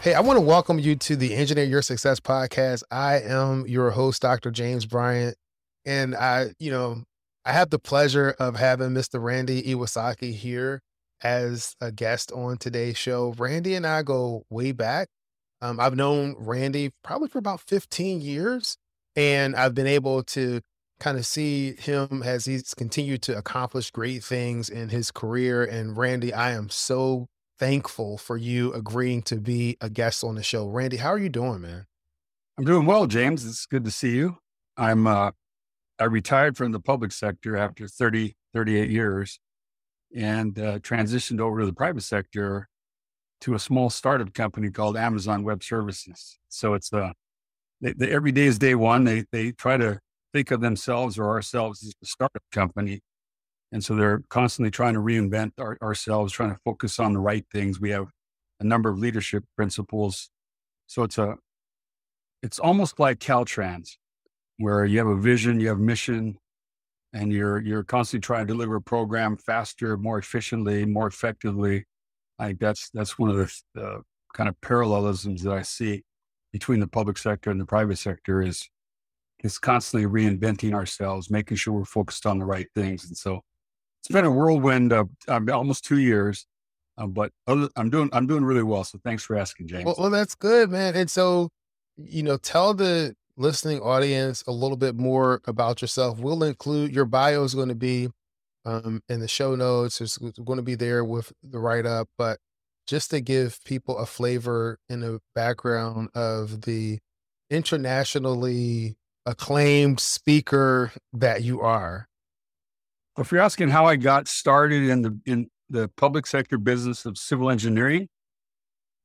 Hey, I want to welcome you to the Engineer Your Success podcast. I am your host, Dr. James Bryant, and I, you know, I have the pleasure of having Mr. Randy Iwasaki here as a guest on today's show. Randy and I go way back. Um, I've known Randy probably for about 15 years, and I've been able to kind of see him as he's continued to accomplish great things in his career. And Randy, I am so thankful for you agreeing to be a guest on the show. Randy, how are you doing, man? I'm doing well, James. It's good to see you. I'm uh, I retired from the public sector after 30, 38 years and uh, transitioned over to the private sector to a small startup company called Amazon Web Services. So it's uh, they, they, every day is day one. They, they try to think of themselves or ourselves as a startup company. And so they're constantly trying to reinvent our, ourselves, trying to focus on the right things. We have a number of leadership principles. So it's a, it's almost like Caltrans, where you have a vision, you have mission, and you're you're constantly trying to deliver a program faster, more efficiently, more effectively. I think that's that's one of the, the kind of parallelisms that I see between the public sector and the private sector is is constantly reinventing ourselves, making sure we're focused on the right things. And so it's been a whirlwind of um, almost two years, uh, but other, I'm doing I'm doing really well. So thanks for asking, James. Well, well, that's good, man. And so, you know, tell the listening audience a little bit more about yourself. We'll include your bio is going to be um, in the show notes. It's going to be there with the write up, but just to give people a flavor in the background of the internationally acclaimed speaker that you are. If you're asking how I got started in the in the public sector business of civil engineering,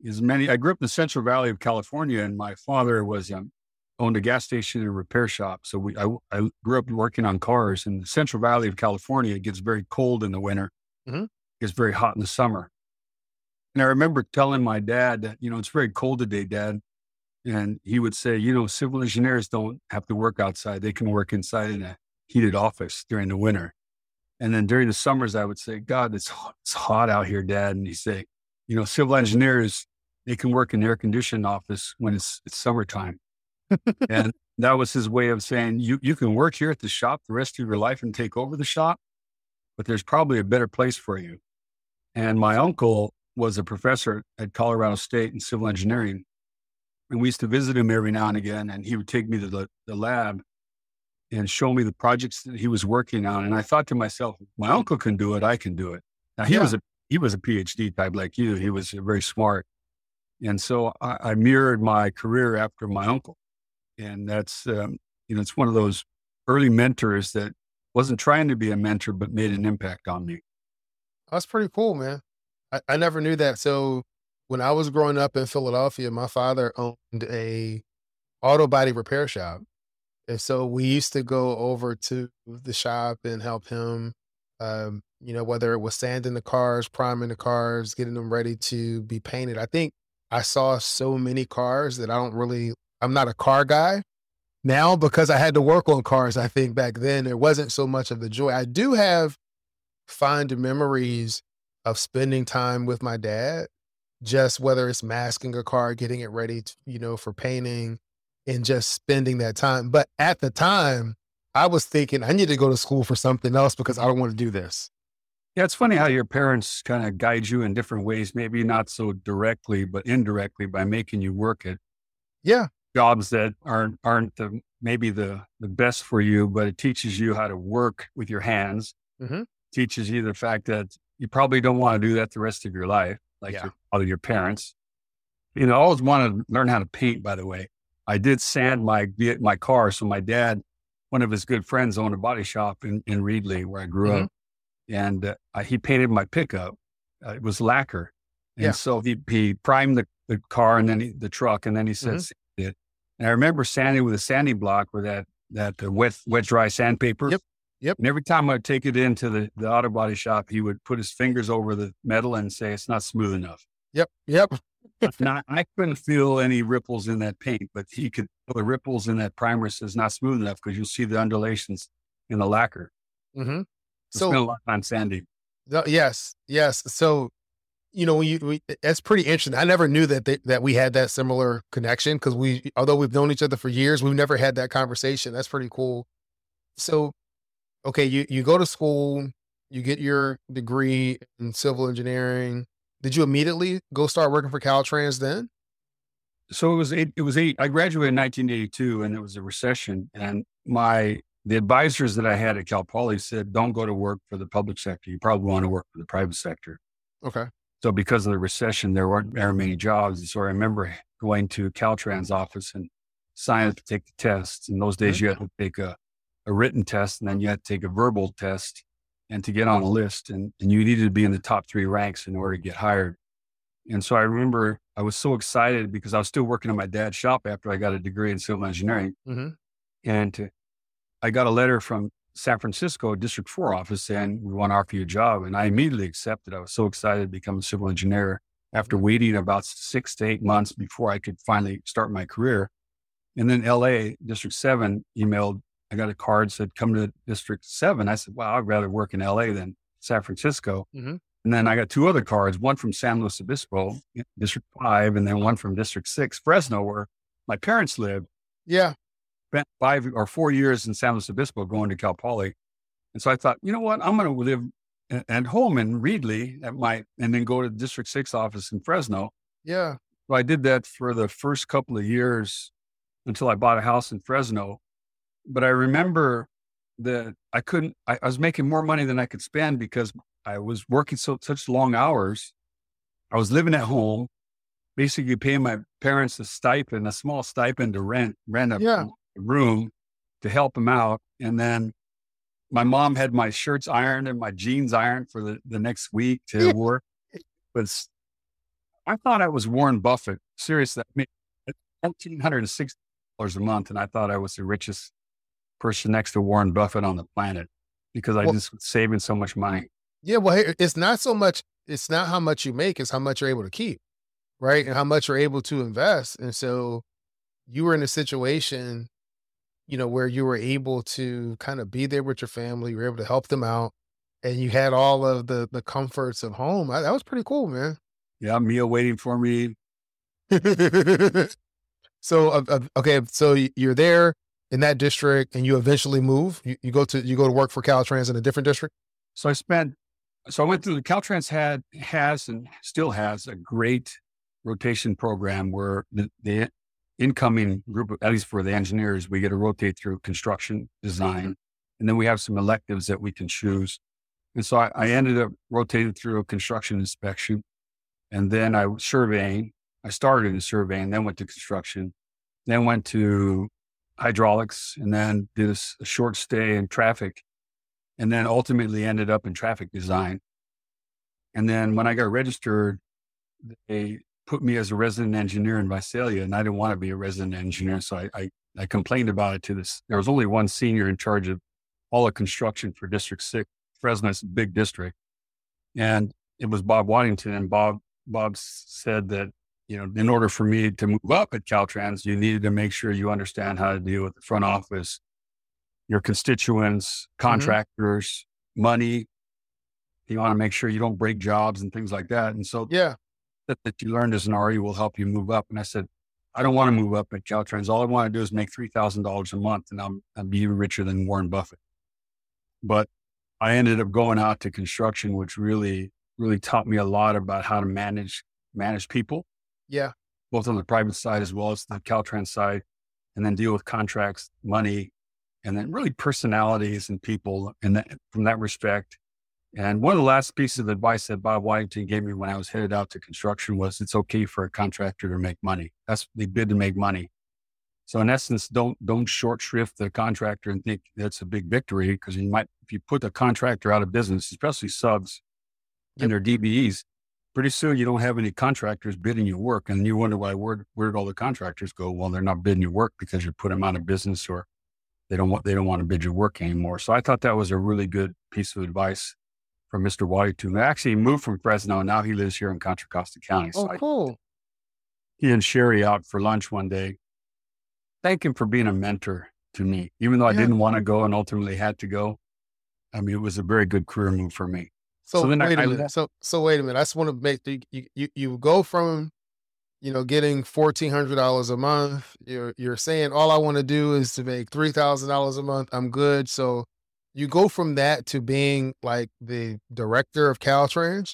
is many. I grew up in the Central Valley of California, and my father was um, owned a gas station and a repair shop. So we, I, I grew up working on cars in the Central Valley of California. It gets very cold in the winter. Mm-hmm. It gets very hot in the summer. And I remember telling my dad that, you know, it's very cold today, dad. And he would say, you know, civil engineers don't have to work outside. They can work inside in a heated office during the winter. And then during the summers, I would say, God, it's, it's hot out here, dad. And he'd say, you know, civil engineers, they can work in air conditioned office when it's, it's summertime and that was his way of saying, you, you can work here at the shop the rest of your life and take over the shop, but there's probably a better place for you. And my uncle was a professor at Colorado State in civil engineering. And we used to visit him every now and again, and he would take me to the, the lab and show me the projects that he was working on. And I thought to myself, my uncle can do it, I can do it. Now he yeah. was a he was a PhD type like you. He was very smart. And so I, I mirrored my career after my uncle and that's um, you know it's one of those early mentors that wasn't trying to be a mentor but made an impact on me that's pretty cool man I, I never knew that so when i was growing up in philadelphia my father owned a auto body repair shop and so we used to go over to the shop and help him um, you know whether it was sanding the cars priming the cars getting them ready to be painted i think i saw so many cars that i don't really I'm not a car guy now because I had to work on cars. I think back then there wasn't so much of the joy. I do have fond memories of spending time with my dad, just whether it's masking a car, getting it ready, to, you know, for painting and just spending that time. But at the time, I was thinking I need to go to school for something else because I don't want to do this. Yeah, it's funny how your parents kind of guide you in different ways, maybe not so directly, but indirectly by making you work it. Yeah jobs that aren't aren't the maybe the the best for you, but it teaches you how to work with your hands. Mm-hmm. Teaches you the fact that you probably don't want to do that the rest of your life, like yeah. your, other your parents. You know, I always wanted to learn how to paint. By the way, I did sand my my car. So my dad, one of his good friends, owned a body shop in in Reedley where I grew mm-hmm. up, and uh, he painted my pickup. Uh, it was lacquer, And Yeah. so he, he primed the, the car and then he, the truck, and then he said, Mhm. "Sand it." And I remember sanding with a sanding block with that, that uh, wet, wet, dry sandpaper. Yep. Yep. And every time I'd take it into the, the auto body shop, he would put his fingers over the metal and say, it's not smooth enough. Yep. Yep. Now, I couldn't feel any ripples in that paint, but he could feel the ripples in that primer says not smooth enough because you'll see the undulations in the lacquer. Mm-hmm. So, spent a lot of time sanding. The- yes, yes. So, you know, you we, that's pretty interesting. I never knew that they, that we had that similar connection because we, although we've known each other for years, we've never had that conversation. That's pretty cool. So, okay, you you go to school, you get your degree in civil engineering. Did you immediately go start working for Caltrans then? So it was eight, it was eight. I graduated in 1982 and it was a recession. And my, the advisors that I had at Cal Poly said, don't go to work for the public sector. You probably want to work for the private sector. Okay. So because of the recession, there weren't very many jobs. And so I remember going to Caltrans office and signing up to take the tests. In those days, mm-hmm. you had to take a, a written test and then you had to take a verbal test and to get on a list. And, and you needed to be in the top three ranks in order to get hired. And so I remember I was so excited because I was still working at my dad's shop after I got a degree in civil engineering. hmm And uh, I got a letter from San Francisco District 4 office saying, we want to offer you a job. And I immediately accepted. I was so excited to become a civil engineer after waiting about six to eight months before I could finally start my career. And then LA District 7 emailed, I got a card said, come to District 7. I said, wow, I'd rather work in LA than San Francisco. Mhm. And then I got two other cards, one from San Luis Obispo, District 5, and then one from District 6, Fresno, where my parents lived Yeah. spent five or four years in San Luis Obispo going to Cal Poly. And so I thought, you know what? I'm going to live at home in Reedley at my, and then go to the District 6 office in Fresno. Yeah. So I did that for the first couple of years until I bought a house in Fresno. But I remember that I couldn't, I, I was making more money than I could spend because I was working so such long hours. I was living at home, basically paying my parents a stipend, a small stipend to rent, rent a, Yeah. room to help them out. And then my mom had my shirts ironed and my jeans ironed for the, the next week to Yeah. work. But I thought I was Warren Buffett. Seriously, I mean, fourteen hundred and sixty dollars a month, and I thought I was the richest person next to Warren Buffett on the planet because I Well- just was saving so much money. Yeah, well, it's not so much. It's not how much you make; it's how much you're able to keep, right? And how much you're able to invest. And so, you were in a situation, you know, where you were able to kind of be there with your family. You were able to help them out, and you had all of the the comforts of home. I, that was pretty cool, man. Yeah, meal waiting for me. so, uh, uh, okay, so you're there in that district, and you eventually move. You, you go to you go to work for Caltrans in a different district. So I spent, so I went through the Caltrans had, has and still has a great rotation program where the, the incoming group, of, at least for the engineers, we get to rotate through construction design. Mm-hmm. And then we have some electives that we can choose. And so I, I ended up rotating through a construction inspection. And then I was surveying. I started in surveying, then went to construction, then went to hydraulics, and then did a short stay in traffic and then ultimately ended up in traffic design. And then when I got registered, they put me as a resident engineer in Visalia, and I didn't want to be a resident engineer. So I, I, I complained about it to this. There was only one senior in charge of all the construction for District 6. Fresno's big district. And it was Bob Waddington. And Bob, Bob said that, you know, in order for me to move up at Caltrans, you needed to make sure you understand how to deal with the front office, your constituents, mm-hmm. contractors, money. You want to make sure you don't break jobs and things like that. And so Yeah, that, that you learned as an RE will help you move up. And I said, I don't want to move up at Caltrans. All I want to do is make $3,000 a month and I'm, I'll be richer than Warren Buffett. But I ended up going out to construction, which really, really taught me a lot about how to manage, manage people, yeah, both on the private side as well as the Caltrans side, and then deal with contracts, money, and then really personalities and people and that, from that respect. And one of the last pieces of advice that Bob Waddington gave me when I was headed out to construction was it's okay for a contractor to make money. That's they bid to make money. So in essence, don't don't short shrift the contractor and think that's a big victory because you might if you put the contractor out of business, especially subs Yep. and their DBEs, pretty soon you don't have any contractors bidding your work. And you wonder why, where, where did all the contractors go? Well, they're not bidding your work because you put them out of business or they don't want, they don't want to bid your work anymore. So I thought that was a really good piece of advice from Mr. Waddington. Actually, he moved from Fresno and now he lives here in Contra Costa County. So oh, cool. I, he and Sherry out for lunch one day. Thank him for being a mentor to me, even though I didn't want to go and ultimately had to go. I mean, it was a very good career move for me. So, so wait I, a minute. I, so so wait a minute. I just want to make the, you, you you go from you know getting fourteen hundred dollars a month. You're you're saying all I want to do is to make three thousand dollars a month. I'm good. So you go from that to being like the director of Caltrans.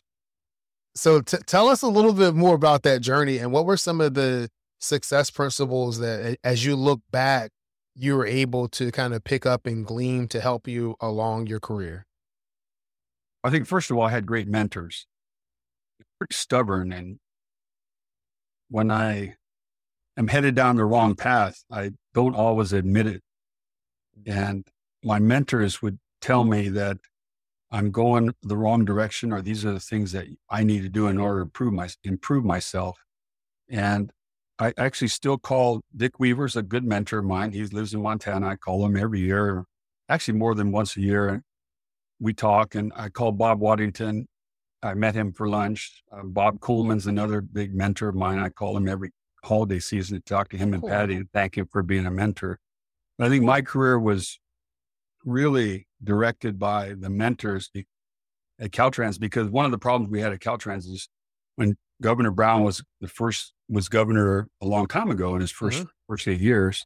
So t- tell us a little bit more about that journey and what were some of the success principles that, as you look back, you were able to kind of pick up and glean to help you along your career? I think first of all, I had great mentors. Pretty stubborn, and when I am headed down the wrong path, I don't always admit it. And my mentors would tell me that I'm going the wrong direction, or these are the things that I need to do in order to improve my improve myself. And I actually still call Dick Weaver's a good mentor of mine. He lives in Montana. I call him every year, actually more than once a year we talk and I call Bob Waddington. I met him for lunch. Uh, Bob Coleman's another big mentor of mine. I call him every holiday season to talk to him and cool. Patty and thank him for being a mentor. But I think my career was really directed by the mentors at Caltrans because one of the problems we had at Caltrans is when Governor Brown was the first was governor a long time ago in his 1st mm-hmm. first eight years.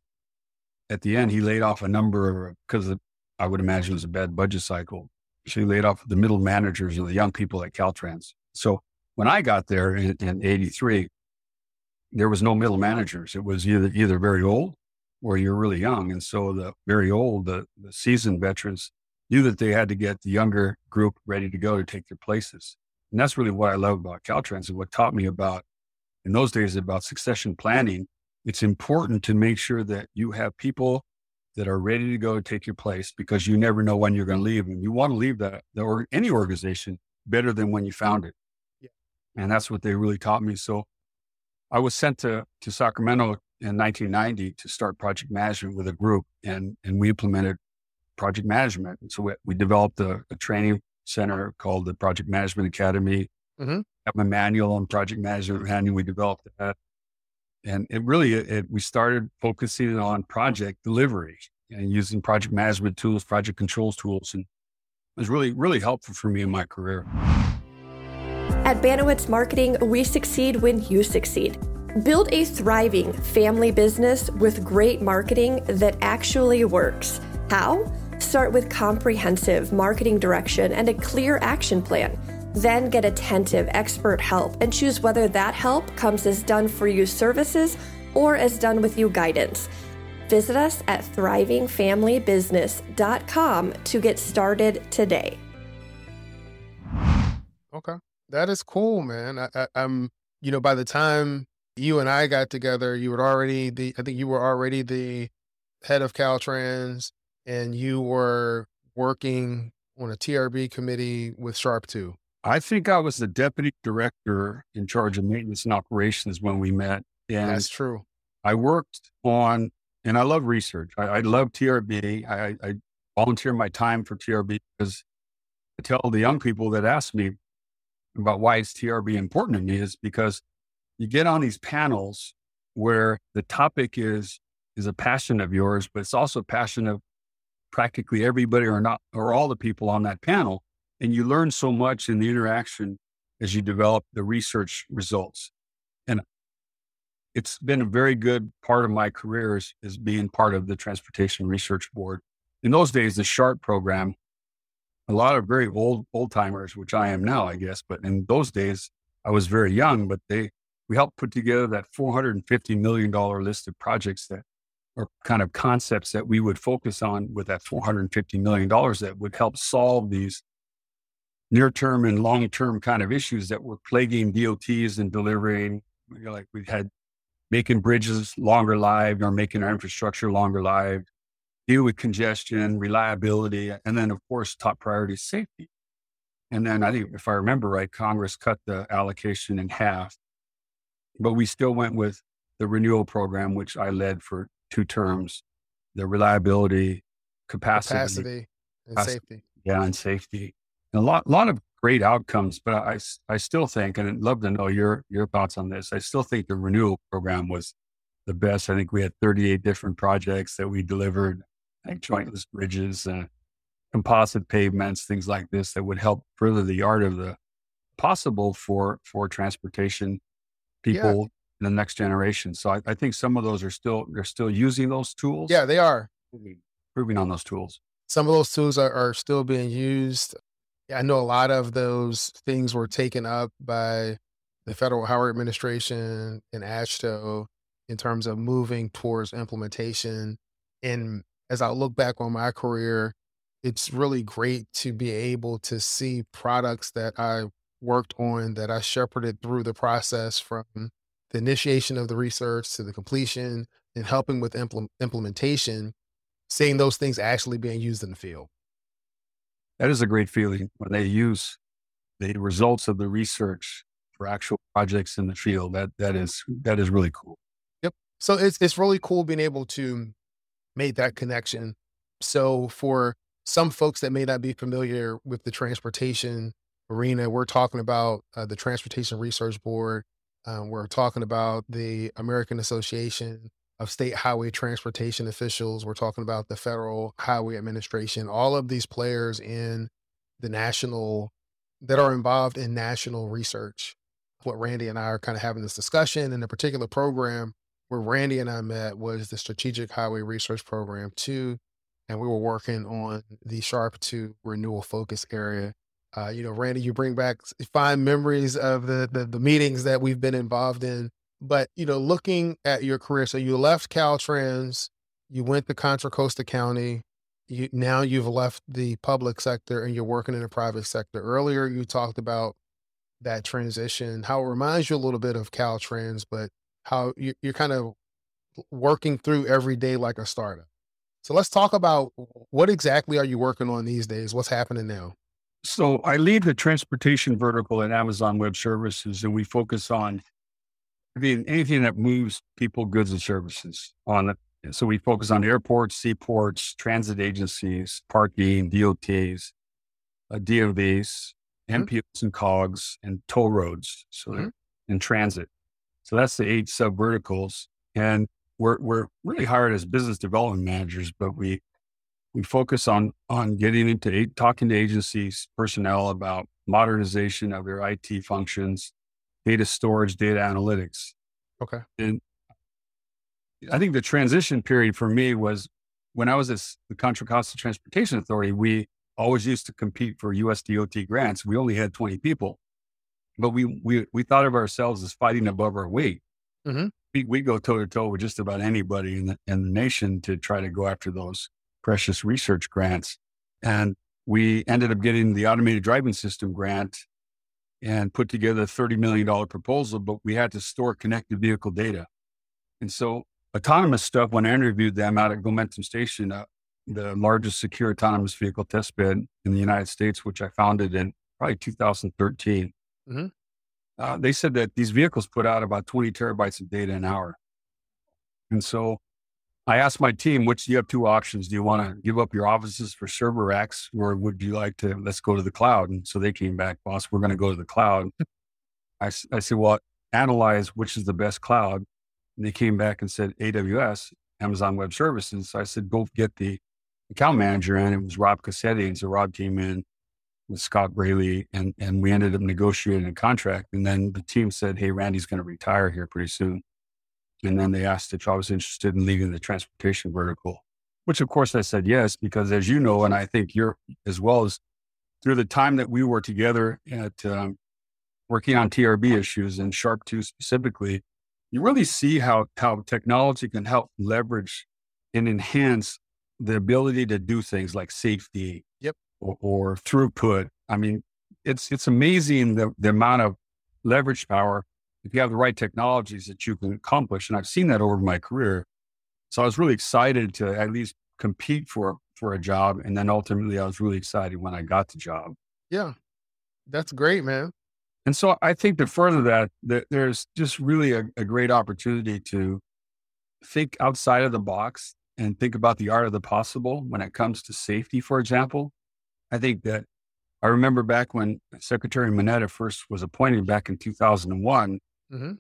At the end, he laid off a number of because I would imagine it was a bad budget cycle she laid off the middle managers and the young people at Caltrans. So when I got there in, in 83, there was no middle managers. It was either, either very old or you're really young. And so the very old, the, the seasoned veterans knew that they had to get the younger group ready to go to take their places. And that's really what I love about Caltrans and what taught me about in those days about succession planning. It's important to make sure that you have people that are ready to go take your place because you never know when you're going to leave. And you want to leave that, or any organization better than when you found it. Yeah. And that's what they really taught me. So I was sent to, to Sacramento in 1990 to start project management with a group and, and we implemented project management. And so we, we developed a, a, training center called the Project Management Academy. Mm-hmm. Have a manual on project management and we developed that and it really it, we started focusing on project delivery and using project management tools project controls tools and it was really really helpful for me in my career. At banowitz marketing we succeed when you succeed. Build a thriving family business with great marketing that actually works. How? Start with comprehensive marketing direction and a clear action plan then get attentive expert help and choose whether that help comes as done for you services or as done with you guidance. Visit us at thrivingfamilybusiness.com to get started today. Okay. That is cool, man. I, I, I'm, you know, by the time you and I got together, you were already the, I think you were already the head of Caltrans and you were working on a TRB committee with SHRP 2. I think I was the deputy director in charge of maintenance and operations when we met. And That's true. I worked on, and I love research. I, I love TRB. I, I volunteer my time for TRB because I tell the young people that ask me about why is TRB important to me is because you get on these panels where the topic is is a passion of yours, but it's also a passion of practically everybody or not or all the people on that panel. And you learn so much in the interaction as you develop the research results. And it's been a very good part of my career is, being part of the Transportation Research Board. In those days, the SHRP program, a lot of very old old timers, which I am now, I guess, but in those days I was very young, but they we helped put together that $450 million list of projects that are kind of concepts that we would focus on with that $450 million that would help solve these near term and long term kind of issues that were plaguing DOTs and delivering. You know, like we had making bridges longer lived or making our infrastructure longer lived, deal with congestion, reliability, and then, of course, top priority safety. And then I think, if I remember right, Congress cut the allocation in half, but we still went with the renewal program, which I led for two terms, the reliability, capacity, capacity and capacity, safety. Yeah, and safety. A lot, lot of great outcomes, but I, I still think, and I'd love to know your, your thoughts on this. I still think the renewal program was the best. I think we had 38 different projects that we delivered, like jointless bridges, uh, composite pavements, things like this that would help further the art of the possible for, for transportation people yeah. in the next generation. So I, I, think some of those are still, they're still using those tools. Yeah, they are. Improving on those tools. Some of those tools are, are still being used. I know a lot of those things were taken up by the Federal Highway Administration and AASHTO in terms of moving towards implementation. And as I look back on my career, it's really great to be able to see products that I worked on that I shepherded through the process from the initiation of the research to the completion and helping with impl- implementation, seeing those things actually being used in the field. That is a great feeling when they use the results of the research for actual projects in the field. That that is that is really cool. Yep. So it's it's really cool being able to make that connection. So for some folks that may not be familiar with the transportation arena, we're talking about uh, the Transportation Research Board. Um, we're talking about the American Association of State Highway Transportation Officials. We're talking about the Federal Highway Administration. All of these players in the national that are involved in national research. What Randy and I are kind of having this discussion in a particular program where Randy and I met was the Strategic Highway Research Program 2 and we were working on the SHRP 2 renewal focus area. Uh, you know, Randy, you bring back fine memories of the, the, the meetings that we've been involved in. But you know, looking at your career, so you left Caltrans, you went to Contra Costa County. You now you've left the public sector and you're working in the private sector. Earlier, you talked about that transition, how it reminds you a little bit of Caltrans, but how you, you're kind of working through every day like a startup. So let's talk about what exactly are you working on these days? What's happening now? So I lead the transportation vertical at Amazon Web Services, and we focus on anything that moves people, goods, and services. On it. So we focus on airports, seaports, transit agencies, parking, DOTs, uh, DOVs, mm-hmm. MPOs and COGs, and toll roads. So mm-hmm. in transit. So that's the eight sub verticals. And we're we're really hired as business development managers, but we we focus on on getting into talking to agencies personnel about modernization of their IT functions, data storage, data analytics. Okay. And I think the transition period for me was when I was at the Contra Costa Transportation Authority, we always used to compete for US DOT grants. We only had 20 people, but we, we, we thought of ourselves as fighting above our weight. Mm-hmm we, we go toe to toe with just about anybody in the, in the nation to try to go after those precious research grants. And we ended up getting the automated driving system grant and put together a $30 million proposal, but we had to store connected vehicle data. And so autonomous stuff, when I interviewed them out at Gomentum Station, uh, the largest secure autonomous vehicle test bed in the United States, which I founded in probably 2013. Mm-hmm uh, they said that these vehicles put out about 20 terabytes of data an hour. And so I asked my team, which you have two options? Do you want to give up your offices for server racks or would you like to, let's go to the cloud? And so they came back, boss, we're going to go to the cloud. I, I said, well, analyze which is the best cloud. And they came back and said AWS, Amazon Web Services. So I said, go get the account manager. And it was Rob Cassetti. And so Rob came in with Scott Braley, and and we ended up negotiating a contract. And then the team said, "Hey, Randy's going to retire here pretty soon." And then they asked if I was interested in leading the transportation vertical, which of course I said yes, because as you know, and I think you're as well as through the time that we were together at um, working on TRB issues and SHRP 2 specifically, you really see how how technology can help leverage and enhance the ability to do things like safety, or, or throughput. I mean, it's it's amazing the, the amount of leverage power if you have the right technologies that you can accomplish. And I've seen that over my career. So I was really excited to at least compete for for a job. And then ultimately I was really excited when I got the job. Yeah. That's great, man. And so I think to further that, that there's just really a, a great opportunity to think outside of the box and think about the art of the possible when it comes to safety, for example. I think that I remember back when Secretary Mineta first was appointed back in 2001, mm-hmm.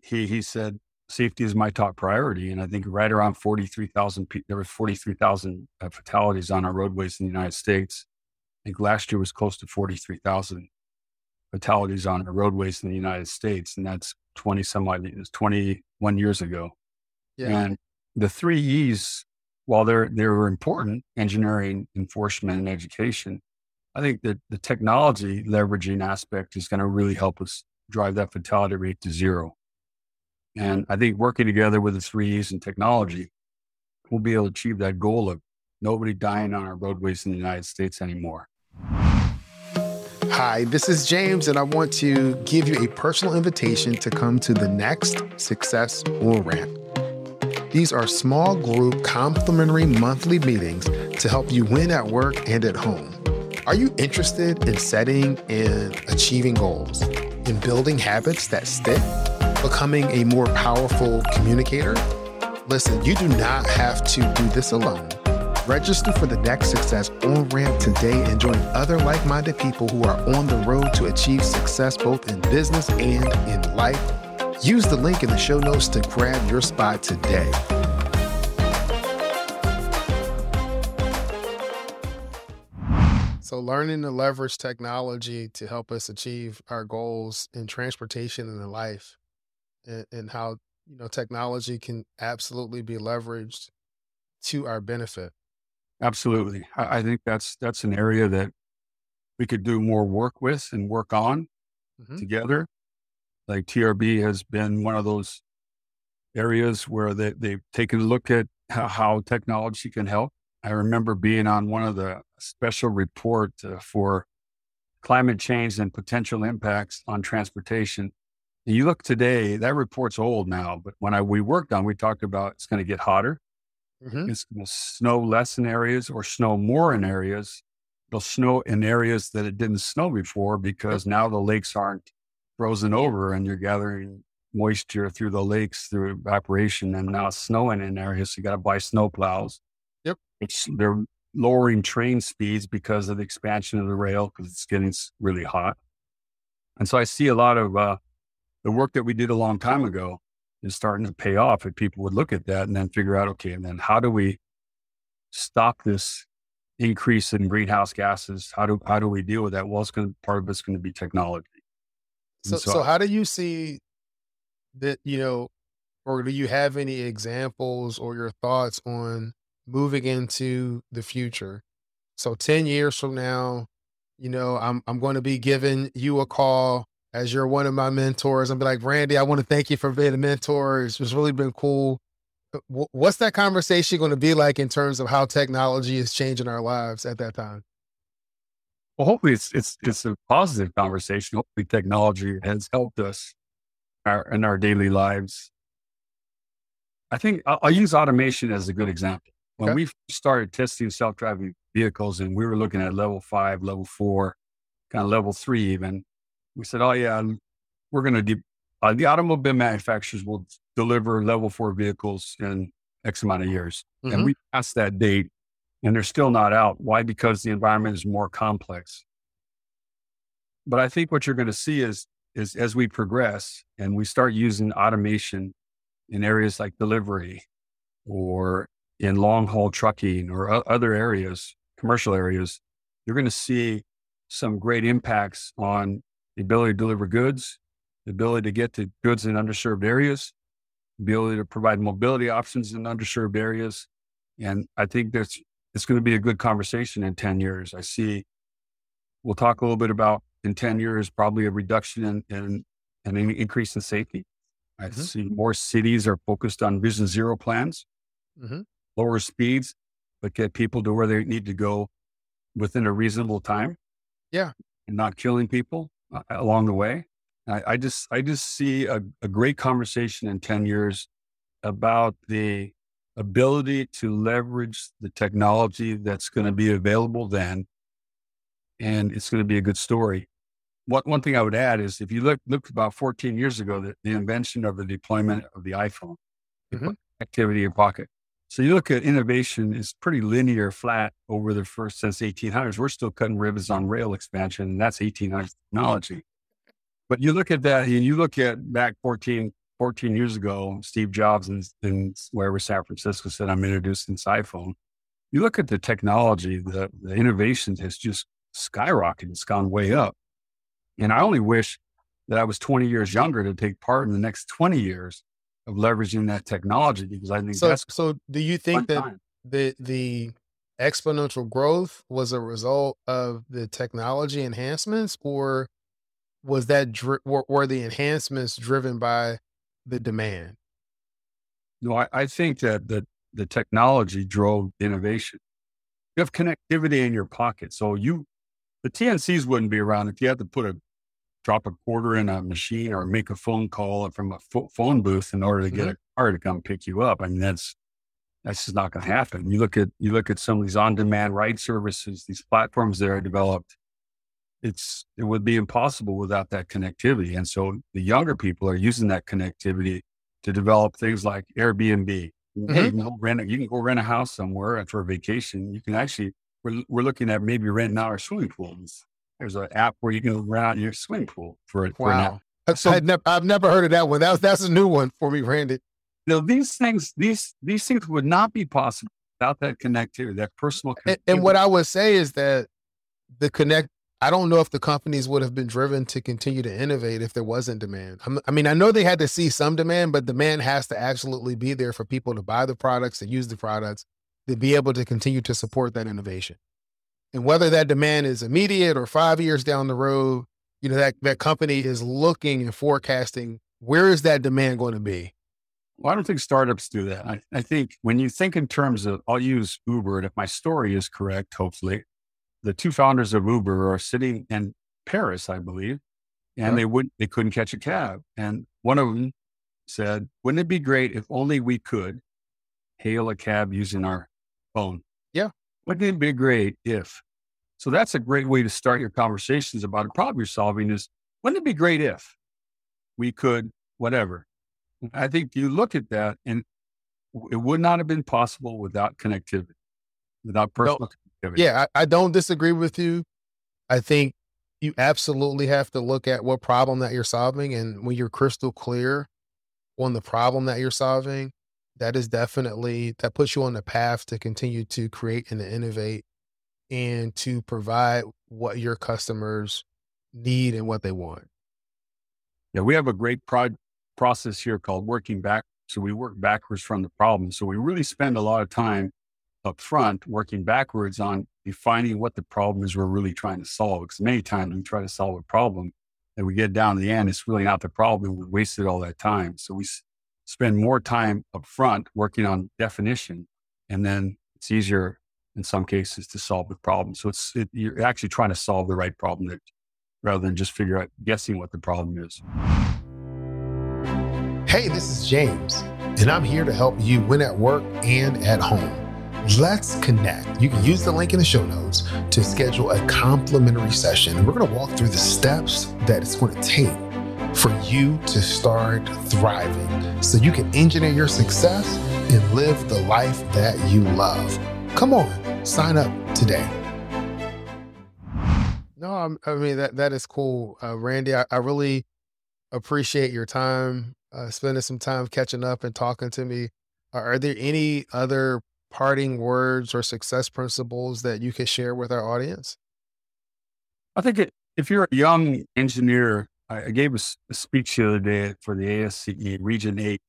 he, he said, safety is my top priority. And I think right around 43,000, there were 43,000 uh, fatalities on our roadways in the United States. I think last year was close to 43,000 fatalities on our roadways in the United States. And that's 20 some odd, 21 years ago. Yeah. And the three E's, while they're, they were important, engineering, enforcement, and education, I think that the technology leveraging aspect is going to really help us drive that fatality rate to zero. And I think working together with the three E's and technology, we'll be able to achieve that goal of nobody dying on our roadways in the United States anymore. Hi, this is James, and I want to give you a personal invitation to come to the next Success on Ramp. These are small group complimentary monthly meetings to help you win at work and at home. Are you interested in setting and achieving goals, in building habits that stick, becoming a more powerful communicator? Listen, you do not have to do this alone. Register for the next Success on Ramp today and join other like minded people who are on the road to achieve success both in business and in life. Use the link in the show notes to grab your spot today. So, learning to leverage technology to help us achieve our goals in transportation and in life, and, and how you know technology can absolutely be leveraged to our benefit. Absolutely, I, I think that's that's an area that we could do more work with and work on mm-hmm. together. Like TRB has been one of those areas where they, they've taken a look at how, how technology can help I remember being on one of the special report uh, for climate change and potential impacts on transportation. And you look today, that report's old now, but when I, we worked on, we talked about it's going to get hotter. Mm-hmm. It's going to snow less in areas or snow more in areas. It'll snow in areas that it didn't snow before because now the lakes aren't frozen over and you're gathering moisture through the lakes through evaporation and now it's snowing in areas. So you got to buy snow plows. Yep. It's, they're lowering train speeds because of the expansion of the rail because it's getting really hot. And so I see a lot of uh, the work that we did a long time ago is starting to pay off. And people would look at that and then figure out, okay, and then how do we stop this increase in greenhouse gases? How do how do we deal with that? Well, it's going to, part of it's going to be technology. So, so, so how do you see that? You know, or do you have any examples or your thoughts on moving into the future. So 10 years from now, you know, I'm I'm going to be giving you a call as you're one of my mentors and be like, Randy, I want to thank you for being a mentor. It's just really been cool. Uh, what's that conversation going to be like in terms of how technology is changing our lives at that time? Well, hopefully it's it's it's a positive conversation. Hopefully technology has helped us our, in our daily lives. I think I'll, I'll use automation as a good example. When okay. we started testing self driving vehicles and we were looking at level five, level four, kind of level three, even, we said, oh, yeah, we're going to, de- uh, the automobile manufacturers will deliver level four vehicles in X amount of years. Mm-hmm. And we passed that date and they're still not out. Why? Because the environment is more complex. But I think what you're going to see is, is as we progress and we start using automation in areas like delivery or in long haul trucking or other areas, commercial areas, you're going to see some great impacts on the ability to deliver goods, the ability to get to goods in underserved areas, the ability to provide mobility options in underserved areas. And I think that's it's going to be a good conversation in 10 years. I see we'll talk a little bit about in 10 years, probably a reduction in, in, in an increase in safety. I mm-hmm. see more cities are focused on vision zero plans. Mm-hmm lower speeds, but get people to where they need to go within a reasonable time. Yeah. And not killing people uh, along the way. I, I, just, I just see a, a great conversation in 10 years about the ability to leverage the technology that's going to be available then. And it's going to be a good story. what one thing I would add is if you look look about 14 years ago, the, the invention of the deployment of the iPhone, mm-hmm. activity in pocket. So you look at innovation is pretty linear, flat over the first since 1800s. We're still cutting ribbons on rail expansion, and that's 1800s technology. But you look at that, and you look at back 14, 14 years ago, Steve Jobs in, in wherever San Francisco said, "I'm introducing iPhone." You look at the technology, the, the innovation has just skyrocketed. It's gone way up. And I only wish that I was 20 years younger to take part in the next 20 years of leveraging that technology because I think so. That's so, do you think that time. the the exponential growth was a result of the technology enhancements, or was that dri- were, were the enhancements driven by the demand? No, I, I think that the the technology drove innovation. You have connectivity in your pocket, so you the TNCs wouldn't be around if you had to put a drop a quarter in a machine or make a phone call from a phone booth in order to get mm-hmm. a car to come pick you up. I mean, that's that's just not going to happen. You look at you look at some of these on-demand ride services, these platforms that are developed. It's it would be impossible without that connectivity, and so the younger people are using that connectivity to develop things like Airbnb. Mm-hmm. You, can go rent a, you can go rent a house somewhere for a vacation. You can actually we're, we're looking at maybe renting out our swimming pools. There's an app where you can out your swimming pool for, wow. for an. So, I've, never, I've never heard of that one. That's that's a new one for me, Randy. Know, these things, these these things would not be possible without that connectivity, that personal connectivity. And, and what I would say is that the connect. I don't know if the companies would have been driven to continue to innovate if there wasn't demand. I'm, I mean, I know they had to see some demand, but demand has to absolutely be there for people to buy the products, to use the products, to be able to continue to support that innovation. And whether that demand is immediate or five years down the road, you know, that, that company is looking and forecasting where is that demand going to be? Well, I don't think startups do that. I, I think when you think in terms of, I'll use Uber, and if my story is correct, hopefully, the two founders of Uber are sitting in Paris, I believe, and they wouldn't, they couldn't catch a cab. And one of them said, "Wouldn't it be great if only we could hail a cab using our phone?" Wouldn't it be great if? So that's a great way to start your conversations about a problem you're solving is wouldn't it be great if we could, whatever? Mm-hmm. I think you look at that and it would not have been possible without connectivity, without personal no, connectivity. Yeah, I, I don't disagree with you. I think you absolutely have to look at what problem that you're solving. And when you're crystal clear on the problem that you're solving, that is definitely that puts you on the path to continue to create and to innovate and to provide what your customers need and what they want. Yeah, we have a great pro- process here called working back. So we work backwards from the problem. So we really spend a lot of time up front working backwards on defining what the problem is we're really trying to solve. Because many times we try to solve a problem and we get down to the end, it's really not the problem. We wasted all that time. So we spend more time up front working on definition, and then it's easier in some cases to solve the problem. So it's it, you're actually trying to solve the right problem that, rather than just figure out guessing what the problem is. Hey, this is James, and I'm here to help you win at work and at home. Let's connect. You can use the link in the show notes to schedule a complimentary session. We're going to walk through the steps that it's going to take for you to start thriving so you can engineer your success and live the life that you love. Come on, sign up today. No, I mean that that is cool, uh, Randy. I, I, really appreciate your time, uh, spending some time catching up and talking to me. Are, are there any other parting words or success principles that you could share with our audience? I think it, if you're a young engineer I, gave a, a, speech the other day for the ASCE Region 8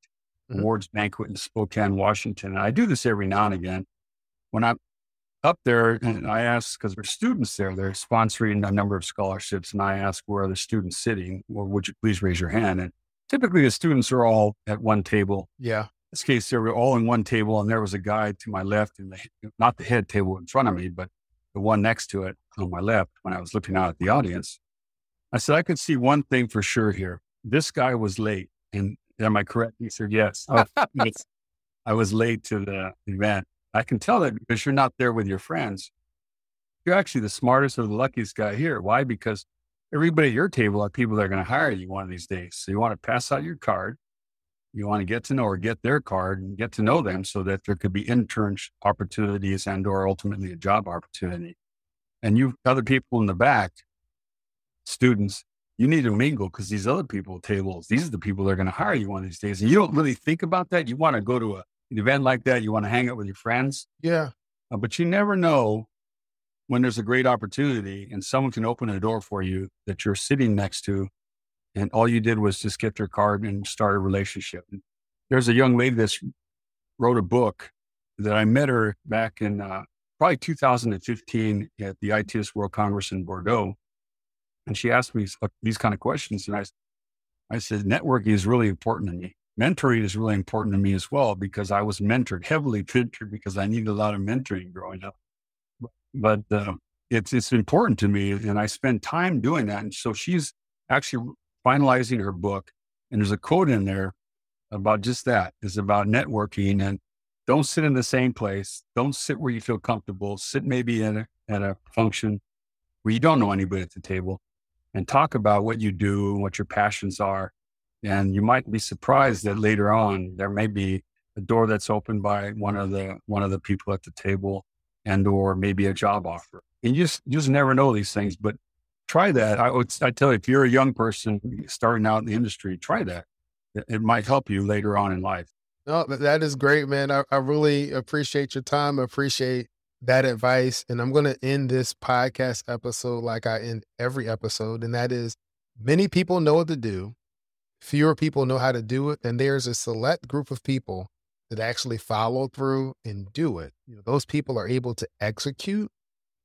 mm-hmm. Awards Banquet in Spokane, Washington. And I do this every now and again. When I'm up there and I ask, because there's students there, they're sponsoring a number of scholarships. And I ask, where are the students sitting? Or would you please raise your hand? And typically the students are all at one table. Yeah. In this case, they were all in one table. And there was a guy to my left, and not the head table in front of me, but the one next to it on my left when I was looking out at the audience. I said, I could see one thing for sure here. This guy was late. And am I correct? He said, Yes. Oh, I was late to the event. I can tell that because you're not there with your friends. You're actually the smartest or the luckiest guy here. Why? Because everybody at your table are people that are going to hire you one of these days. So you want to pass out your card. You want to get to know or get their card and get to know them so that there could be intern opportunities and or ultimately a job opportunity. And you've other people in the back, students, you need to mingle because these other people tables, these are the people that are going to hire you one of these days. And you don't really think about that. You want to go to a, an event like that. You want to hang out with your friends. Yeah. Uh, but you never know when there's a great opportunity and someone can open a door for you that you're sitting next to and all you did was just get their card and start a relationship. There's a young lady that wrote a book that I met her back in uh, probably 2015 at the ITS World Congress in Bordeaux. And she asked me these kind of questions. And I, I said, networking is really important to me. Mentoring is really important to me as well because I was mentored, heavily mentored because I needed a lot of mentoring growing up but uh, it's it's important to me, and I spend time doing that. And so she's actually finalizing her book, and there's a quote in there about just that. It's about networking and don't sit in the same place. Don't sit where you feel comfortable. Sit maybe at a, at a function where you don't know anybody at the table, and talk about what you do and what your passions are. And you might be surprised that later on there may be a door that's opened by one of the one of the people at the table and or maybe a job offer. And you just you just never know these things. But try that. I would I tell you if you're a young person starting out in the industry, try that. It, it might help you later on in life. No, that is great, man. I, I really appreciate your time. Appreciate that advice. And I'm going to end this podcast episode like I end every episode. And that is many people know what to do, fewer people know how to do it. And there's a select group of people that actually follow through and do it. Those people are able to execute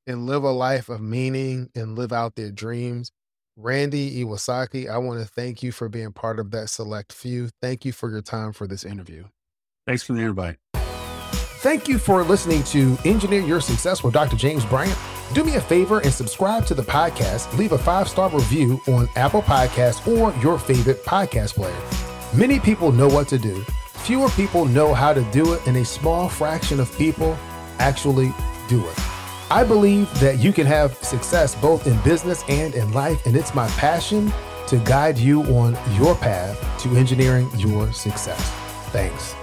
and live a life of meaning and live out their dreams. Randy Iwasaki, I want to thank you for being part of that select few. Thank you for your time for this interview. Thanks for the invite. Thank you for listening to Engineer Your Success with Dr. James Bryant. Do me a favor and subscribe to the podcast. Leave a five star review on Apple Podcasts or your favorite podcast player. Many people know what to do Fewer people know how to do it, and a small fraction of people actually do it. I believe that you can have success both in business and in life, and it's my passion to guide you on your path to engineering your success. Thanks.